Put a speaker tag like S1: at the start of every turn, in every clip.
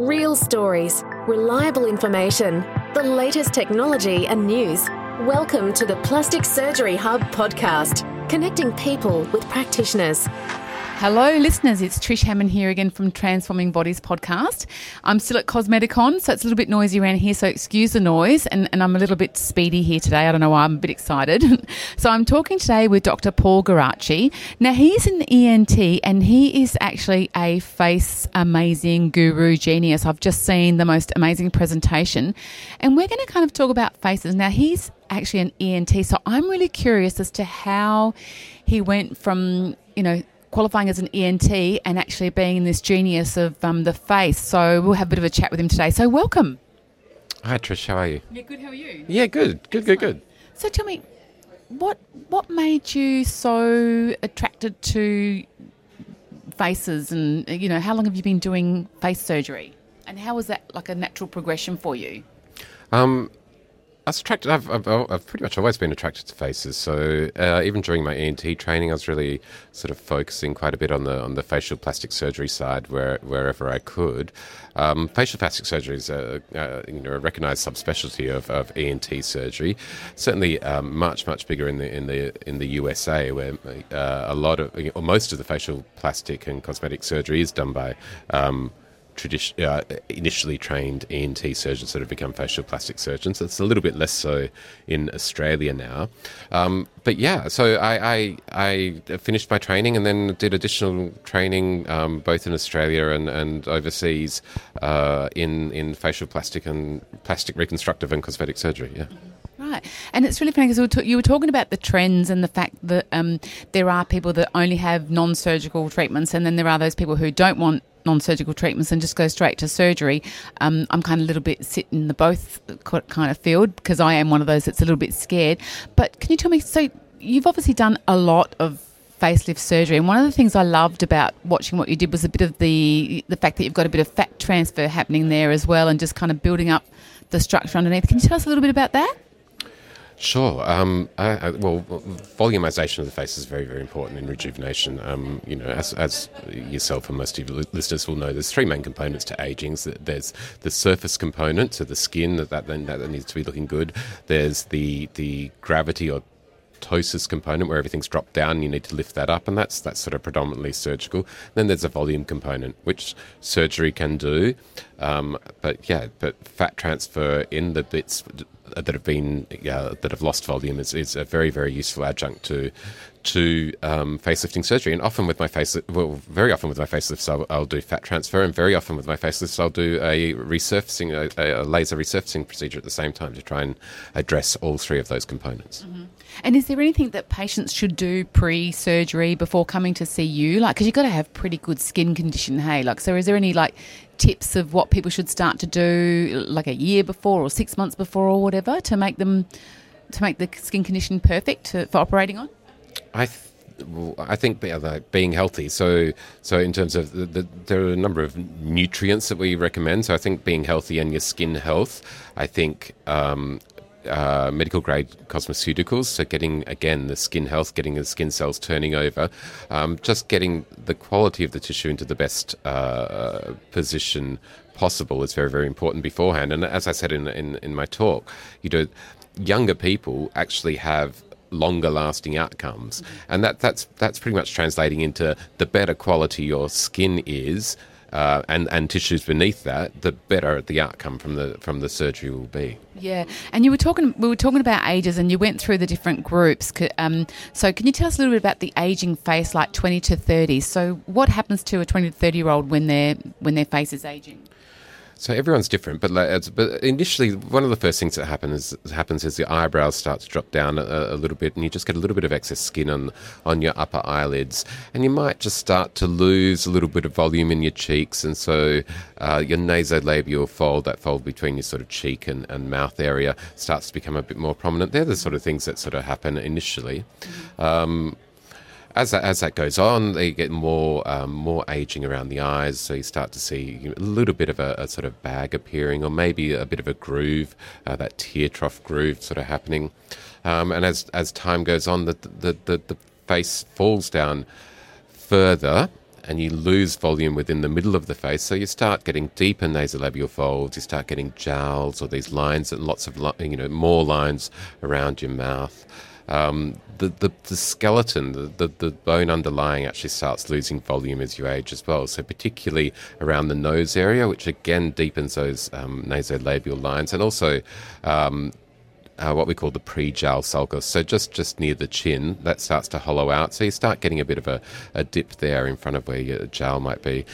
S1: Real stories, reliable information, the latest technology and news. Welcome to the Plastic Surgery Hub podcast, connecting people with practitioners.
S2: Hello, listeners. It's Trish Hammond here again from Transforming Bodies podcast. I'm still at Cosmeticon, so it's a little bit noisy around here, so excuse the noise. And, and I'm a little bit speedy here today. I don't know why I'm a bit excited. so I'm talking today with Dr. Paul Garacci. Now, he's an ENT and he is actually a face amazing guru genius. I've just seen the most amazing presentation, and we're going to kind of talk about faces. Now, he's actually an ENT, so I'm really curious as to how he went from, you know, qualifying as an ENT and actually being this genius of um, the face. So we'll have a bit of a chat with him today. So welcome.
S3: Hi Trish, how are you?
S2: Yeah, good. How are you?
S3: Yeah, good, good, good, good.
S2: So tell me, what what made you so attracted to faces, and you know, how long have you been doing face surgery, and how was that like a natural progression for you?
S3: Um, I was attracted. I've, I've, I've, pretty much always been attracted to faces. So uh, even during my ENT training, I was really sort of focusing quite a bit on the on the facial plastic surgery side, where wherever I could. Um, facial plastic surgery is a, a, you know a recognised subspecialty of, of ENT surgery. Certainly um, much much bigger in the in the in the USA, where uh, a lot of or most of the facial plastic and cosmetic surgery is done by um, tradition, uh, initially trained ENT surgeons that have become facial plastic surgeons. It's a little bit less so in Australia now. Um, but yeah, so I, I, I, finished my training and then did additional training um, both in Australia and, and overseas uh, in, in facial plastic and plastic reconstructive and cosmetic surgery. Yeah.
S2: Right. And it's really funny because you were talking about the trends and the fact that um, there are people that only have non surgical treatments, and then there are those people who don't want non-surgical treatments and just go straight to surgery. Um, I'm kind of a little bit sitting in the both kind of field because I am one of those that's a little bit scared. But can you tell me? So you've obviously done a lot of facelift surgery, and one of the things I loved about watching what you did was a bit of the the fact that you've got a bit of fat transfer happening there as well, and just kind of building up the structure underneath. Can you tell us a little bit about that?
S3: Sure. Um, I, I, well, volumization of the face is very, very important in rejuvenation. Um, you know, as, as, yourself and most of your listeners will know, there's three main components to aging. There's the surface component, so the skin that that, that needs to be looking good. There's the the gravity or ptosis component where everything's dropped down you need to lift that up and that's that's sort of predominantly surgical then there's a volume component which surgery can do um, but yeah but fat transfer in the bits that have been uh, that have lost volume is, is a very very useful adjunct to to um, facelifting surgery. And often with my face, well, very often with my facelifts, I'll, I'll, do fat transfer, and very often with my facelifts, I'll do a resurfacing, a, a, laser resurfacing procedure at the same time to try and address all three of those components.
S2: Mm-hmm. And is there anything that patients should do pre-surgery before coming to see you? Like, because you've got to have pretty good skin condition, hey. Like, so is there any like tips of what people should start to do, like a year before or six months before or whatever, to make them to make the skin condition perfect to, for operating on?
S3: I. Th- I think being healthy. So, so in terms of the, the, there are a number of nutrients that we recommend. So, I think being healthy and your skin health. I think um, uh, medical grade cosmeceuticals. So, getting again the skin health, getting the skin cells turning over, um, just getting the quality of the tissue into the best uh, position possible is very, very important beforehand. And as I said in, in, in my talk, you know, younger people actually have longer lasting outcomes and that that's that's pretty much translating into the better quality your skin is uh, and and tissues beneath that, the better the outcome from the from the surgery will be.
S2: Yeah, and you were talking we were talking about ages, and you went through the different groups. Um, so can you tell us a little bit about the aging face, like twenty to thirty? So what happens to a twenty to thirty year old when their when their face is aging?
S3: So everyone's different, but but initially, one of the first things that happens is, happens is your eyebrows start to drop down a, a, little bit, and you just get a little bit of excess skin on on your upper eyelids, and you might just start to lose a little bit of volume in your cheeks, and so uh, your nasolabial fold, that fold between your sort of cheek and, and mouth area, starts to become a bit more prominent. They're the sort of things that sort of happen initially. Um, as that, as that goes on, they get more um, more aging around the eyes, so you start to see a little bit of a, a sort of bag appearing, or maybe a bit of a groove, uh, that tear trough groove sort of happening. Um, and as as time goes on, the the, the, the face falls down further and you lose volume within the middle of the face. So you start getting deeper nasolabial folds. You start getting jowls or these lines and lots of you know more lines around your mouth. Um, the, the, the skeleton, the, the, the bone underlying actually starts losing volume as you age as well. So, particularly around the nose area, which again deepens those um, nasolabial lines, and also um, uh, what we call the pre-jowl sulcus. So just just near the chin, that starts to hollow out. So you start getting a bit of a, a dip there in front of where your jowl might be.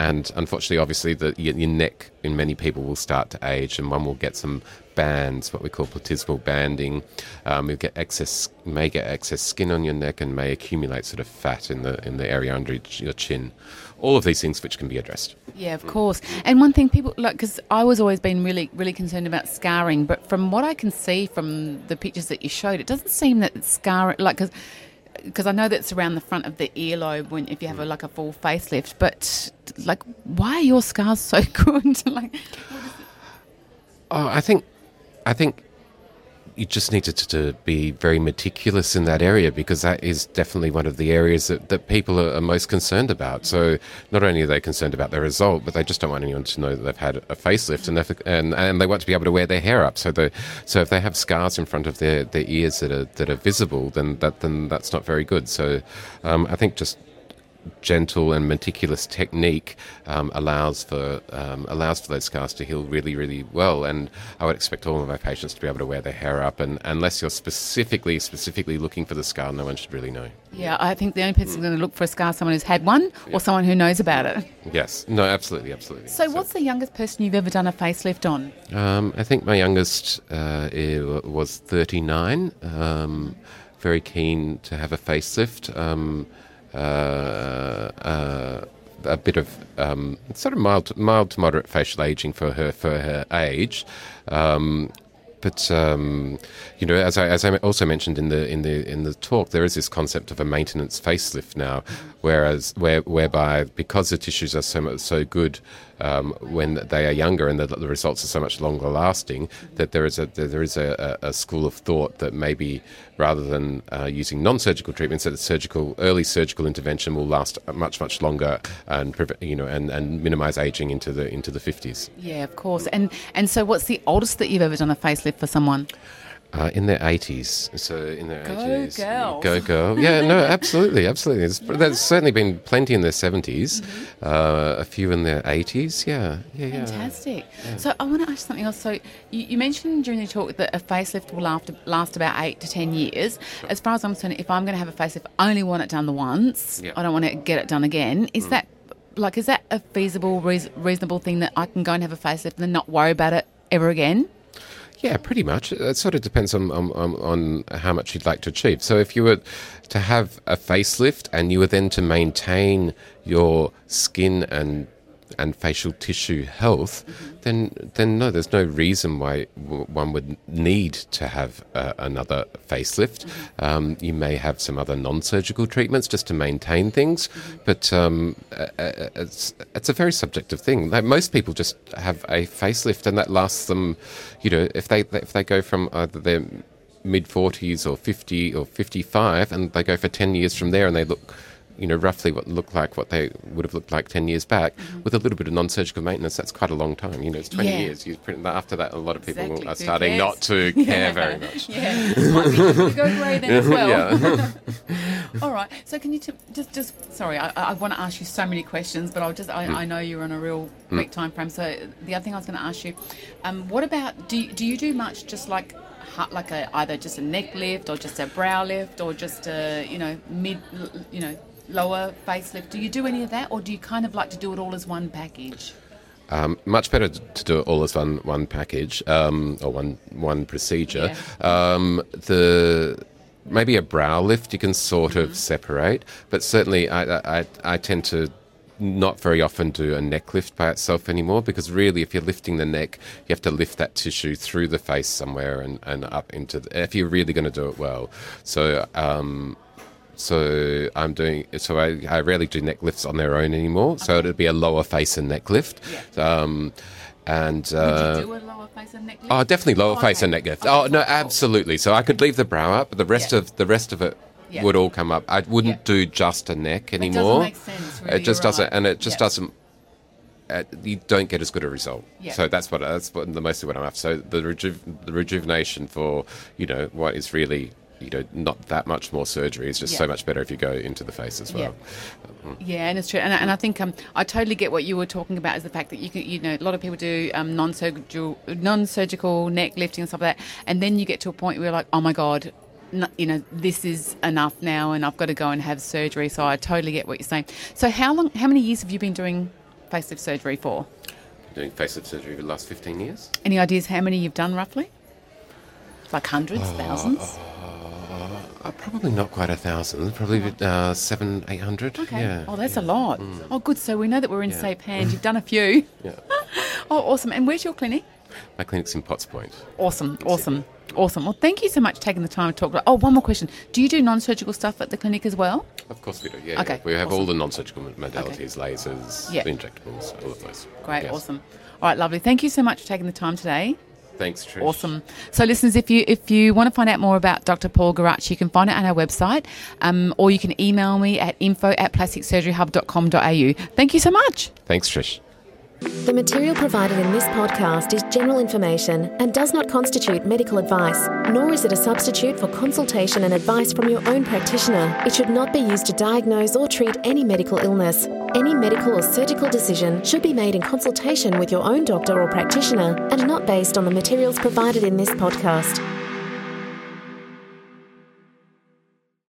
S3: And unfortunately, obviously, the, your, your neck in many people will start to age, and one will get some bands, what we call platysmal banding. Um, you get excess, may get excess skin on your neck, and may accumulate sort of fat in the in the area under your chin. All of these things which can be addressed.
S2: Yeah, of course. And one thing people like because I was always been really really concerned about scarring, but from what I can see from the pictures that you showed, it doesn't seem that scarring like because because I know that's around the front of the earlobe when if you have a, like a full facelift. But like, why are your scars so good? like,
S3: oh, I think, I think you just needed to, to, be very meticulous in that area because that is definitely one of the areas that, that people are, are, most concerned about. So not only are they concerned about the result, but they just don't want anyone to know that they've had a facelift and and, and they want to be able to wear their hair up. So the so if they have scars in front of their, their ears that are that are visible, then that then that's not very good. So um, I think just gentle and meticulous technique um, allows for um, allows for those scars to heal really, really well. And I would expect all of my patients to be able to wear their hair up. And unless you're specifically specifically looking for the scar, no one should really know.
S2: Yeah, I think the only person going to look for a scar is someone who's had one or yeah. someone who knows about it.
S3: Yes, no, absolutely, absolutely.
S2: So, so what's the youngest person you've ever done a facelift on?
S3: Um, I think my youngest uh, was 39. Um, very keen to have a facelift. Uh, uh, a bit of um, sort of mild, mild to moderate facial aging for her for her age. Um, but um, you know, as I, as I also mentioned in the in the in the talk, there is this concept of a maintenance facelift now, whereas where, whereby because the tissues are so so good um, when they are younger and the, the, results are so much longer lasting, that there is a there is a, a school of thought that maybe rather than uh, using non-surgical treatments, that surgical early surgical intervention will last much much longer and you know and, and minimize aging into the into the fifties.
S2: Yeah, of course. And and so, what's the oldest that you've ever done a facelift for someone?
S3: Uh, in their 80s. So in their
S2: go
S3: 80s.
S2: Girls.
S3: Go girl. Yeah, no, absolutely, absolutely. There's, yeah. there's certainly been plenty in their 70s, mm-hmm. uh, a few in their 80s. Yeah, yeah,
S2: yeah. Fantastic. Yeah. So I want to ask something else. So you, you, mentioned during the talk that a facelift will last, last about eight to 10 years. Sure. As far as I'm concerned, if I'm going to have a facelift, I only want it done the once. Yeah. I don't want to get it done again. Is mm. that like is that a feasible, reasonable thing that I can go and have a facelift and then not worry about it ever again?
S3: Yeah, pretty much. It sort of depends on, on, on how much you'd like to achieve. So if you were to have a facelift and you were then to maintain your skin and and facial tissue health, then then no, there's no reason why one would need to have uh, another facelift. Um, you may have some other non-surgical treatments just to maintain things, but um, it's it's a very subjective thing. Like most people just have a facelift, and that lasts them. You know, if they if they go from either their mid 40s or 50 or 55 and they go for 10 years from there and they look you know, roughly what looked like what they would have looked like 10 years back mm-hmm. with a little bit of non-surgical maintenance. That's quite a long time. You know, it's 20 yeah. years. You, after that, a lot of people exactly. are Who starting cares? not to care
S2: yeah.
S3: very much.
S2: Yeah, go grey then as well. All right. So can you t- just, just sorry, I, I want to ask you so many questions, but I'll just, I, mm. I know you're on a real mm. quick mm. time frame. So the other thing I was going to ask you, um, what about, do you, do you do much just like like a either just a neck lift or just a brow lift or just a you know mid you know lower facelift. Do you do any of that, or do you kind of like to do it all as one package?
S3: Um, much better to do it all as one one package um, or one one procedure. Yeah. Um, the maybe a brow lift you can sort mm-hmm. of separate, but certainly I, I, I tend to not very often do a neck lift by itself anymore because really if you're lifting the neck you have to lift that tissue through the face somewhere and, and up into the, if you're really going to do it well so um, so I'm doing. So I, I rarely do neck lifts on their own anymore. Okay. So it'd be a lower face and neck lift.
S2: Yeah.
S3: Um, and
S2: uh, Would you do a lower face and neck lift?
S3: Oh, definitely lower oh, face okay. and neck lift. Oh, oh no, absolutely. So I could leave the brow up, but the rest yeah. of the rest of it
S2: Yeah.
S3: would all come up. I wouldn't do just a neck anymore.
S2: make sense, really,
S3: it just doesn't,
S2: right.
S3: and it just doesn't. Uh, you don't get as good a result.
S2: Yeah.
S3: So that's what that's what the mostly what I'm after. So the reju- the rejuvenation for you know what is really you know not that much more surgery is just
S2: Yeah.
S3: so much better if you go into the face as well.
S2: Yeah, and it's true, and, I- and I think um, I totally get what you were talking about is the fact that you can, you know, a lot of people do um, non-surgical, non-surgical neck lifting and stuff like that, and then you get to a point where you're like, oh my god, you know, this is enough now, and I've got to go and have surgery. So I totally get what you're saying. So how long, how many years have you been doing facelift surgery for?
S3: Doing facelift surgery for the last 15 years.
S2: Any ideas how many you've done roughly? Like hundreds, thousands?
S3: Uh, probably not quite a thousand. Probably uh, seven, eight hundred.
S2: Okay.
S3: Yeah.
S2: oh, that's
S3: yeah.
S2: a lot. Oh, good. So we know that we're in
S3: Yeah.
S2: safe hands. You've done a few.
S3: Yeah.
S2: Oh, awesome. And where's your clinic?
S3: My clinic's in Potts Point.
S2: Awesome, awesome, awesome. Well, thank you so much for taking the time to talk. Oh, one more question. Do you do non-surgical stuff at the clinic as well?
S3: Of course we do. Yeah.
S2: Okay,
S3: yeah. We have all the non-surgical modalities, lasers,
S2: Yeah.
S3: injectables, all of those.
S2: Great,
S3: Yes.
S2: awesome. All right, lovely. Thank you so much for taking the time today.
S3: Thanks, Trish.
S2: Awesome. So, listeners, if you if you want to find out more about Dr. Paul Garachi, you can find it on our website, um, or you can email me at info at plasticsurgeryhub.com.au. Thank you so much.
S3: Thanks, Trish.
S1: The material provided in this podcast is general information and does not constitute medical advice, nor is it a substitute for consultation and advice from your own practitioner. It should not be used to diagnose or treat any medical illness. Any medical or surgical decision should be made in consultation with your own doctor or practitioner and not based on the materials provided in this podcast.